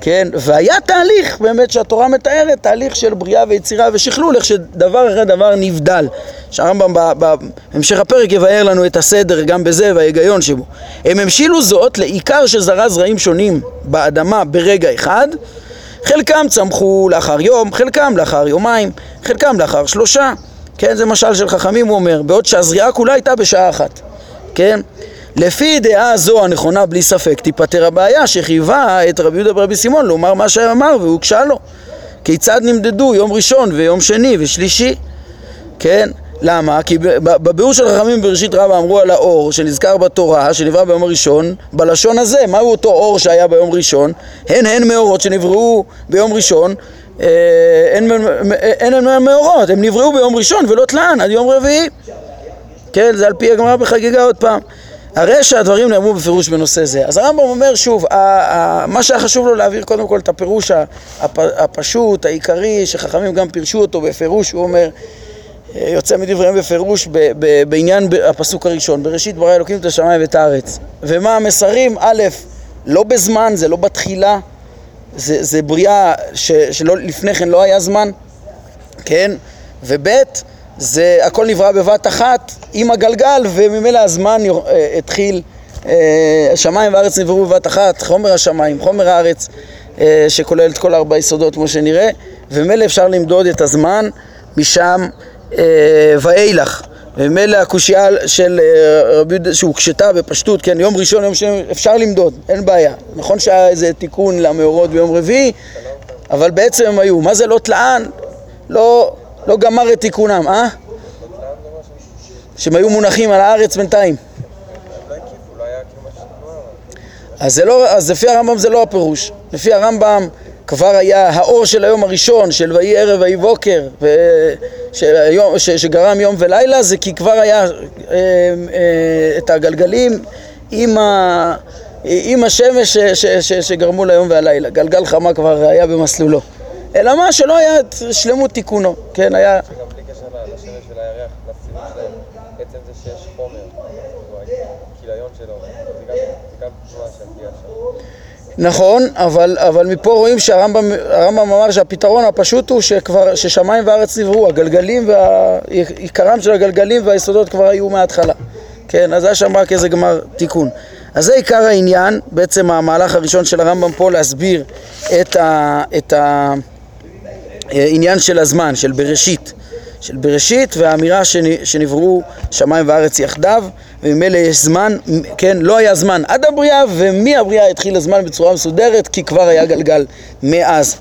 כן? והיה תהליך באמת שהתורה מתארת, תהליך של בריאה ויצירה ושכלול, איך שדבר אחרי דבר נבדל. שהרמב"ם בהמשך הפרק יבאר לנו את הסדר גם בזה וההיגיון שבו. הם המשילו זאת לעיקר שזרע זרעים שונים באדמה ברגע אחד, חלקם צמחו לאחר יום, חלקם לאחר יומיים, חלקם לאחר שלושה, כן? זה משל של חכמים הוא אומר, בעוד שהזריעה כולה הייתה בשעה אחת, כן? לפי דעה זו הנכונה בלי ספק תיפטר הבעיה שחייבה את רבי יהודה ורבי סימון לומר מה שאמר והוגשה לו כיצד נמדדו יום ראשון ויום שני ושלישי כן? למה? כי בביאור של חכמים בראשית רבה אמרו על האור שנזכר בתורה שנברא ביום הראשון בלשון הזה, מהו אותו אור שהיה ביום ראשון? הן הן מאורות שנבראו ביום ראשון אין הן מאורות, הם נבראו ביום ראשון ולא תלן עד יום רביעי כן, זה על פי הגמרא בחגיגה עוד פעם הרי שהדברים נאמרו בפירוש בנושא זה. אז הרמב"ם אומר שוב, מה שהיה חשוב לו להעביר קודם כל את הפירוש הפשוט, העיקרי, שחכמים גם פירשו אותו בפירוש, הוא אומר, אה, יוצא מדבריהם בפירוש בעניין הפסוק הראשון, בראשית ברא אלוקים את השמיים ואת הארץ. ומה המסרים? א', לא בזמן, זה לא בתחילה, זה, זה בריאה שלפני כן לא היה זמן, כן? וב', זה הכל נברא בבת אחת עם הגלגל וממילא הזמן אה, התחיל, אה, השמיים והארץ נבראו בבת אחת, חומר השמיים, חומר הארץ אה, שכולל את כל ארבע יסודות כמו שנראה וממילא אפשר למדוד את הזמן משם ואילך וממילא הקושייה של רבי יהודה שהוקשתה בפשטות, כן, יום ראשון, יום שני, אפשר למדוד, אין בעיה. נכון שהיה איזה תיקון למאורות ביום רביעי, אבל בעצם הם היו. מה זה לא תלען? לא, לא גמר את תיקונם, אה? שהם היו מונחים על הארץ בינתיים. אז, זה לא, אז לפי הרמב"ם זה לא הפירוש. לפי הרמב"ם כבר היה האור של היום הראשון, של ויהי ערב ויהי בוקר, שהיום, ש, שגרם יום ולילה, זה כי כבר היה אה, אה, את הגלגלים עם, ה, עם השמש ש, ש, ש, שגרמו ליום והלילה. גלגל חמה כבר היה במסלולו. אלא מה שלא היה את שלמות תיקונו, כן, היה... שגם בלי קשר לשמש של הירח, לסיבוב שלהם, עצם זה שיש חומר, הכיליון שלו, זה גם תנועה של פגיעה שם. נכון, אבל, אבל מפה רואים שהרמב"ם אמר שהפתרון הפשוט הוא שכבר, ששמיים וארץ נבראו, הגלגלים, וה, עיקרם של הגלגלים והיסודות כבר היו מההתחלה. כן, אז היה שם רק איזה גמר תיקון. אז זה עיקר העניין, בעצם המהלך הראשון של הרמב"ם פה להסביר את, ה, את העניין של הזמן, של בראשית. של בראשית והאמירה שנבראו שמיים וארץ יחדיו וממילא יש זמן, כן, לא היה זמן עד הבריאה ומהבריאה התחיל הזמן בצורה מסודרת כי כבר היה גלגל מאז.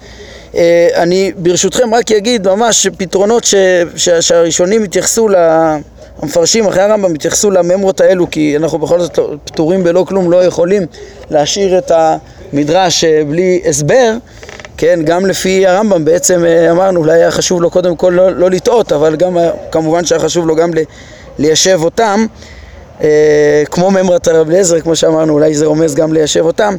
אה, אני ברשותכם רק אגיד ממש פתרונות ש, ש, שהראשונים התייחסו ל... המפרשים אחרי הרמב"ם התייחסו לממרות האלו כי אנחנו בכל זאת פטורים בלא כלום לא יכולים להשאיר את המדרש אה, בלי הסבר כן, גם לפי הרמב"ם בעצם אה, אמרנו, אולי היה חשוב לו קודם כל לא, לא לטעות, אבל גם כמובן שהיה חשוב לו גם ליישב אותם, אה, כמו ממרת הרב אליעזר, כמו שאמרנו, אולי זה רומז גם ליישב אותם.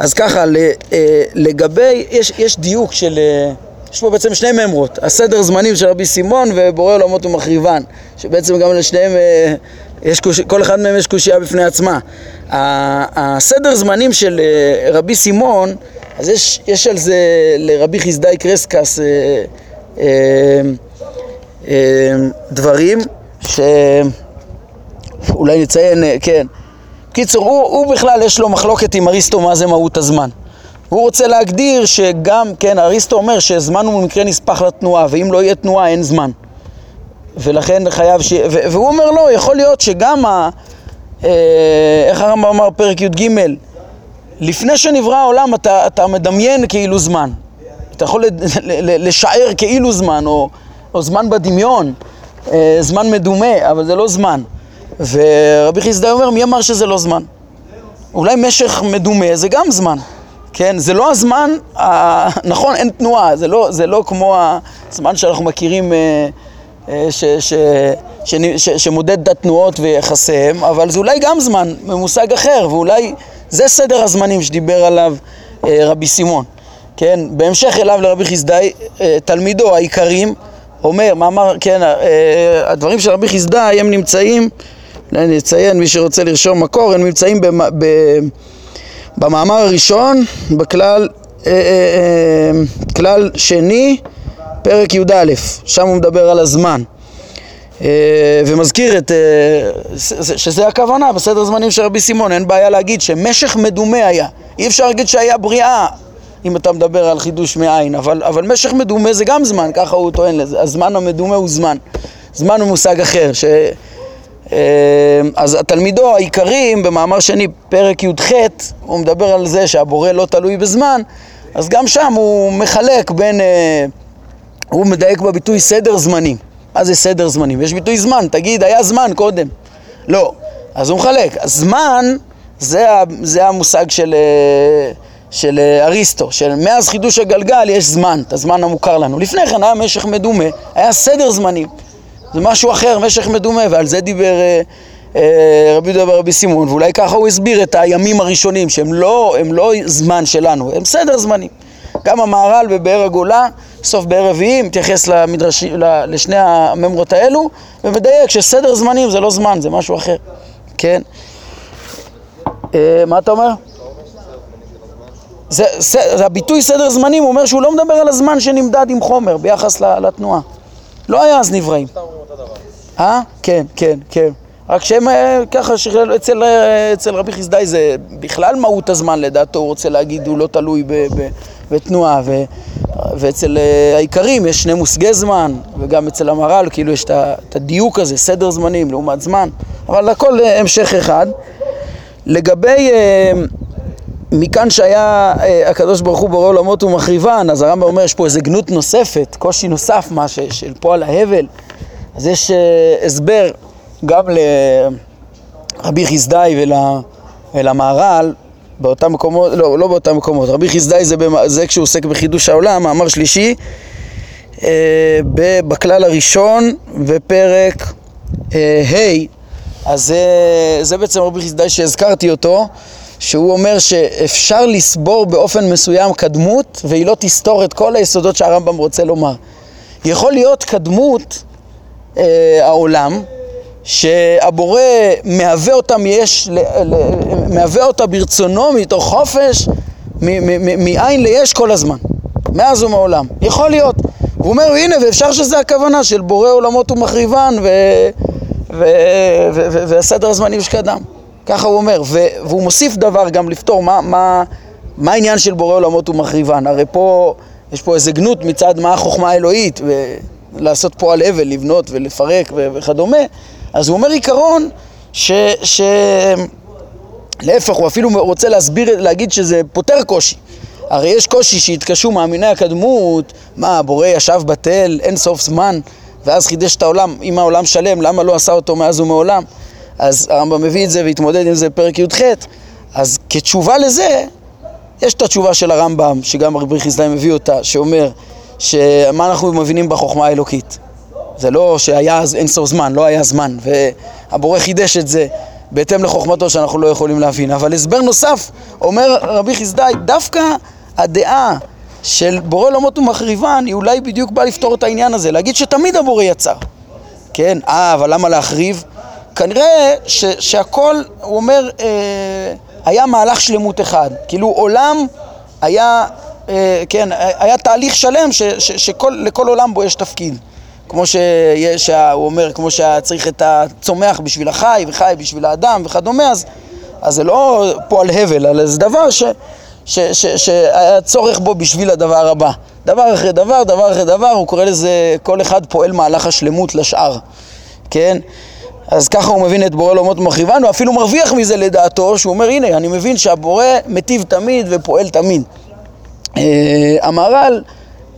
אז ככה, אה, לגבי, יש, יש דיוק של, אה, יש פה בעצם שני ממרות, הסדר זמנים של רבי סימון ובורא עולמות ומחריבן, שבעצם גם לשניהם, אה, יש קוש, כל אחד מהם יש קושייה בפני עצמה. הסדר זמנים של אה, רבי סימון אז יש, יש על זה לרבי חסדאי קרסקס אה, דברים שאולי נציין, כן. קיצור, הוא, הוא בכלל יש לו מחלוקת עם אריסטו מה זה מהות הזמן. הוא רוצה להגדיר שגם, כן, אריסטו אומר שזמן הוא במקרה נספח לתנועה, ואם לא יהיה תנועה אין זמן. ולכן חייב ש... והוא אומר לא, יכול להיות שגם ה... אה, איך הרמב"ם אמר פרק י"ג לפני שנברא העולם אתה, אתה מדמיין כאילו זמן. אתה יכול לשער כאילו זמן, או, או זמן בדמיון, אה, זמן מדומה, אבל זה לא זמן. ורבי חיסדאי אומר, מי אמר שזה לא זמן? אולי משך מדומה זה גם זמן, כן? זה לא הזמן, ה... נכון, אין תנועה, זה לא, זה לא כמו הזמן שאנחנו מכירים אה, אה, ש, ש, ש, ש, שמודד את התנועות ויחסיהם, אבל זה אולי גם זמן, ממושג אחר, ואולי זה סדר הזמנים שדיבר עליו אה, רבי סימון, כן? בהמשך אליו לרבי חסדאי, אה, תלמידו העיקרים, אומר, מאמר, כן, אה, הדברים של רבי חסדאי הם נמצאים, אני אציין, מי שרוצה לרשום מקור, הם נמצאים במ, במאמר הראשון, בכלל, אה, אה, אה, כלל שני, פרק י"א, שם הוא מדבר על הזמן. אה, ומזכיר את, אה, שזה הכוונה בסדר זמנים של רבי סימון, אין בעיה להגיד שמשך מדומה היה, אי אפשר להגיד שהיה בריאה אם אתה מדבר על חידוש מאין, אבל, אבל משך מדומה זה גם זמן, ככה הוא טוען לזה, הזמן המדומה הוא זמן, זמן הוא מושג אחר, ש... אה, אז התלמידו העיקרים במאמר שני, פרק י"ח, הוא מדבר על זה שהבורא לא תלוי בזמן, אז גם שם הוא מחלק בין, הוא מדייק בביטוי סדר זמנים מה זה סדר זמנים? יש ביטוי זמן, תגיד, היה זמן קודם. לא. אז הוא מחלק. הזמן זה, זה המושג של, אה, של אה, אריסטו, של מאז חידוש הגלגל יש זמן, את הזמן המוכר לנו. לפני כן היה משך מדומה, היה סדר זמנים. זה משהו אחר, משך מדומה, ועל זה דיבר אה, אה, רבי דובר רבי סימון, ואולי ככה הוא הסביר את הימים הראשונים, שהם לא, לא זמן שלנו, הם סדר זמנים. גם המהר"ל בבאר הגולה, סוף באר רביעי, מתייחס למדרש, לשני הממרות האלו, ומדייק שסדר זמנים זה לא זמן, זה משהו אחר, כן? אה, מה אתה אומר? זה, זה הביטוי סדר זמנים, הוא אומר שהוא לא מדבר על הזמן שנמדד עם חומר ביחס לתנועה. לא היה אז נבראים. אה? כן, כן, כן. רק שהם אה, ככה, אצל, אה, אצל רבי חסדאי זה בכלל מהות הזמן לדעתו, הוא רוצה להגיד, הוא לא תלוי ב, ב, בתנועה, ו, ואצל אה, האיכרים יש שני מושגי זמן, וגם אצל המהר"ל כאילו יש את הדיוק הזה, סדר זמנים לעומת זמן, אבל הכל המשך אחד. לגבי, מכאן שהיה הקדוש ברוך הוא בורא עולמות ומחריבן, אז הרמב"ם אומר יש פה איזה גנות נוספת, קושי נוסף, מה של פועל ההבל, אז יש הסבר גם לרבי חסדאי ול, ולמהר"ל באותם מקומות, לא, לא באותם מקומות, רבי חסדאי זה, במ... זה כשהוא עוסק בחידוש העולם, מאמר שלישי אה, בכלל הראשון בפרק אה, ה', אז זה, זה בעצם רבי חסדאי שהזכרתי אותו, שהוא אומר שאפשר לסבור באופן מסוים קדמות והיא לא תסתור את כל היסודות שהרמב"ם רוצה לומר. יכול להיות קדמות אה, העולם שהבורא מהווה אותה, יש, מהווה אותה ברצונו מתוך חופש, מאין ליש כל הזמן, מאז ומעולם. יכול להיות. הוא אומר, הנה, ואפשר שזה הכוונה של בורא עולמות ומחריבן, ו... והסדר הזמנים שקדם. ככה הוא אומר, והוא מוסיף דבר גם לפתור מה, מה, מה העניין של בורא עולמות ומחריבן. הרי פה, יש פה איזה גנות מצד מה החוכמה האלוהית, ולעשות פה על הבל, לבנות ולפרק וכדומה. אז הוא אומר עיקרון ש... ש... להפך, הוא אפילו רוצה להסביר, להגיד שזה פותר קושי. הרי יש קושי שהתקשו מאמיני הקדמות, מה, הבורא ישב בתל אין סוף זמן, ואז חידש את העולם, אם העולם שלם, למה לא עשה אותו מאז ומעולם? אז הרמב"ם מביא את זה והתמודד עם זה בפרק י"ח. אז כתשובה לזה, יש את התשובה של הרמב"ם, שגם רבי חסדאי מביא אותה, שאומר, שמה אנחנו מבינים בחוכמה האלוקית? זה לא שהיה אז אין סוף זמן, לא היה זמן, והבורא חידש את זה בהתאם לחוכמתו שאנחנו לא יכולים להבין. אבל הסבר נוסף, אומר רבי חסדאי, דווקא הדעה של בורא עולמות ומחריבן היא אולי בדיוק באה לפתור את העניין הזה, להגיד שתמיד הבורא יצר. כן, אה, אבל למה להחריב? כנראה ש, שהכל, הוא אומר, אה, היה מהלך שלמות אחד. כאילו עולם היה, אה, כן, היה תהליך שלם ש, ש, שלכל עולם בו יש תפקיד. כמו שיש, הוא אומר, כמו שצריך את הצומח בשביל החי וחי בשביל האדם וכדומה, אז, אז זה לא פועל הבל, אלא זה דבר ש, ש, ש, שהיה צורך בו בשביל הדבר הבא. דבר אחרי דבר, דבר אחרי דבר, הוא קורא לזה, כל אחד פועל מהלך השלמות לשאר, כן? אז ככה הוא מבין את בורא עולמות ומחריבן, הוא אפילו מרוויח מזה לדעתו, שהוא אומר, הנה, אני מבין שהבורא מטיב תמיד ופועל תמיד. אה, המהר"ל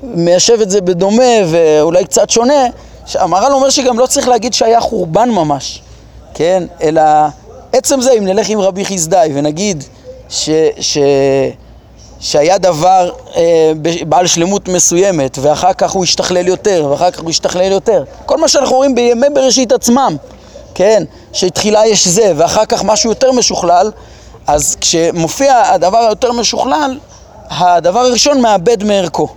מיישב את זה בדומה ואולי קצת שונה, המהר"ל אומר שגם לא צריך להגיד שהיה חורבן ממש, כן? אלא עצם זה, אם נלך עם רבי חסדאי ונגיד ש, ש, שהיה דבר אה, בעל שלמות מסוימת ואחר כך הוא השתכלל יותר ואחר כך הוא השתכלל יותר, כל מה שאנחנו רואים בימי בראשית עצמם, כן? שתחילה יש זה ואחר כך משהו יותר משוכלל, אז כשמופיע הדבר היותר משוכלל, הדבר הראשון מאבד מערכו.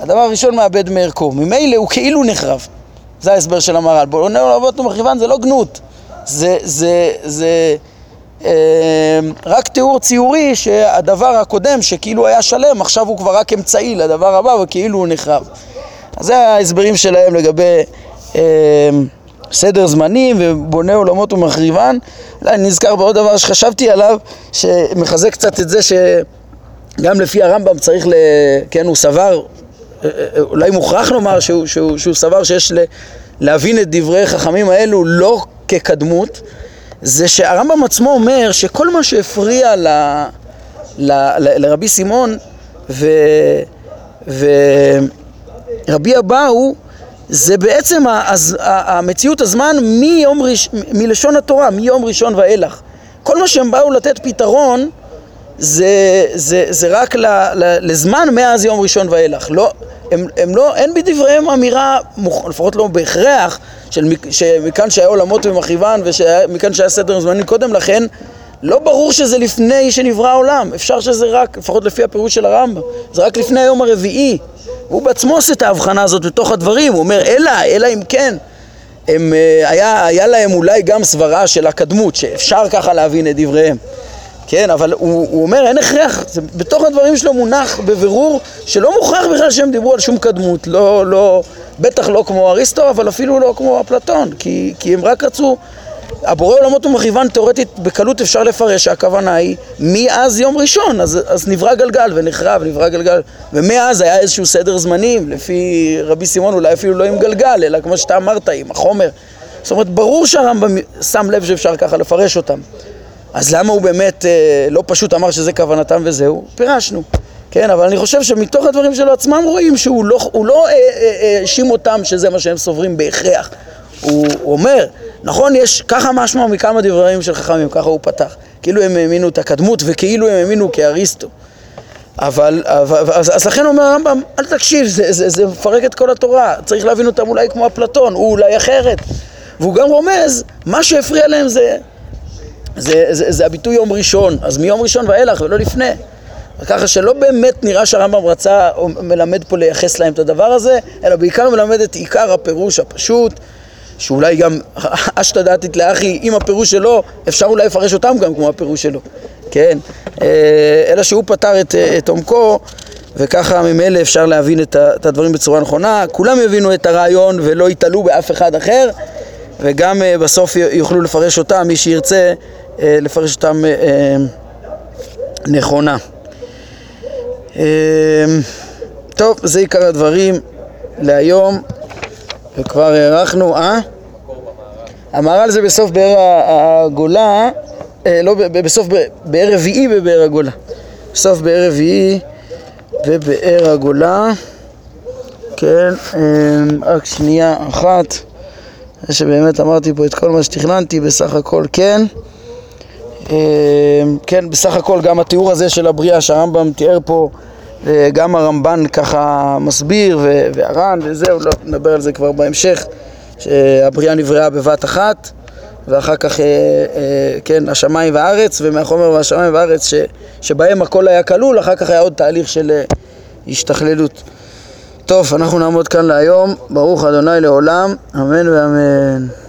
הדבר הראשון מאבד מערכו. ממילא הוא כאילו נחרב. זה ההסבר של המהר"ל. בואו נראה אבות ומחריבן זה לא גנות. זה, זה, זה אה, רק תיאור ציורי שהדבר הקודם שכאילו היה שלם, עכשיו הוא כבר רק אמצעי לדבר הבא וכאילו הוא נחרב. אז זה ההסברים שלהם לגבי אה, סדר זמנים ובונה עולמות ומחריבן. אולי אני נזכר בעוד דבר שחשבתי עליו, שמחזק קצת את זה שגם לפי הרמב"ם צריך ל... כן, הוא סבר אולי מוכרח לומר שהוא, שהוא, שהוא סבר שיש להבין את דברי חכמים האלו לא כקדמות, זה שהרמב"ם עצמו אומר שכל מה שהפריע ל, ל, ל, לרבי סימון ו, ורבי אבאו זה בעצם המציאות הזמן מיום ראש, מלשון התורה, מיום ראשון ואילך. כל מה שהם באו לתת פתרון זה, זה, זה רק ל, ל, לזמן מאז יום ראשון ואילך. לא, הם, הם לא, אין בדבריהם אמירה, לפחות לא בהכרח, של, שמכאן שהיה עולמות ומחריבן ומכאן שהיה סדר זמנים קודם לכן, לא ברור שזה לפני שנברא העולם, אפשר שזה רק, לפחות לפי הפירוש של הרמב"ם, זה רק לפני היום הרביעי. הוא בעצמו עושה את ההבחנה הזאת בתוך הדברים, הוא אומר אלא, אלא אם כן, הם, אה, היה, היה להם אולי גם סברה של הקדמות, שאפשר ככה להבין את דבריהם. כן, אבל הוא, הוא אומר אין הכרח, זה בתוך הדברים שלו מונח בבירור שלא מוכרח בכלל שהם דיברו על שום קדמות, לא, לא, בטח לא כמו אריסטו, אבל אפילו לא כמו אפלטון, כי, כי הם רק רצו, הבורא עולמות ומכיוון תאורטית בקלות אפשר לפרש שהכוונה היא מאז יום ראשון, אז, אז נברא גלגל ונחרב, נברא גלגל, ומאז היה איזשהו סדר זמנים, לפי רבי סימון אולי אפילו לא עם גלגל, אלא כמו שאתה אמרת, עם החומר. זאת אומרת, ברור שהרמב"ם שם לב שאפשר ככה לפרש אותם. אז למה הוא באמת אה, לא פשוט אמר שזה כוונתם וזהו? פירשנו. כן, אבל אני חושב שמתוך הדברים שלו עצמם רואים שהוא לא, לא אה, אה, האשים לא, אותם שזה מה שהם סוברים בהכרח. הוא, אומר, נכון, יש ככה משמע מכמה דברים של חכמים, ככה הוא פתח. כאילו הם האמינו את הקדמות וכאילו הם האמינו כאריסטו. אבל, אבל אז, אז לכן אומר הרמב"ם, אל תקשיב, זה, זה, זה מפרק את כל התורה, צריך להבין אותם אולי כמו אפלטון, הוא אולי אחרת. והוא גם רומז, מה שהפריע להם זה זה, זה, זה הביטוי יום ראשון, אז מיום ראשון ואילך ולא לפני. ככה שלא באמת נראה שהרמב"ם רצה או מלמד פה לייחס להם את הדבר הזה, אלא בעיקר מלמד את עיקר הפירוש הפשוט, שאולי גם אשתא דתית לאחי, עם הפירוש שלו, אפשר אולי לפרש אותם גם כמו הפירוש שלו, כן? אה, אלא שהוא פתר את, את עומקו, וככה ממילא אפשר להבין את הדברים בצורה נכונה. כולם יבינו את הרעיון ולא יתעלו באף אחד אחר. וגם אה, בסוף יוכלו לפרש אותם, מי שירצה אה, לפרש אותם אה, נכונה. טוב, זה עיקר הדברים להיום, וכבר הארכנו, אה? המהר"ל זה בסוף באר הגולה, לא, בסוף באר רביעי בבאר הגולה. בסוף באר רביעי בבאר הגולה, כן, רק שנייה אחת. שבאמת אמרתי פה את כל מה שתכננתי, בסך הכל כן. אה, כן, בסך הכל גם התיאור הזה של הבריאה שהרמב"ם תיאר פה, אה, גם הרמב"ן ככה מסביר, והר"ן וזהו, לא נדבר על זה כבר בהמשך, שהבריאה נבראה בבת אחת, ואחר כך, אה, כן, השמיים והארץ, ומהחומר והשמיים והארץ ש, שבהם הכל היה כלול, אחר כך היה עוד תהליך של השתכללות. טוב, אנחנו נעמוד כאן להיום. ברוך אדוני לעולם, אמן ואמן.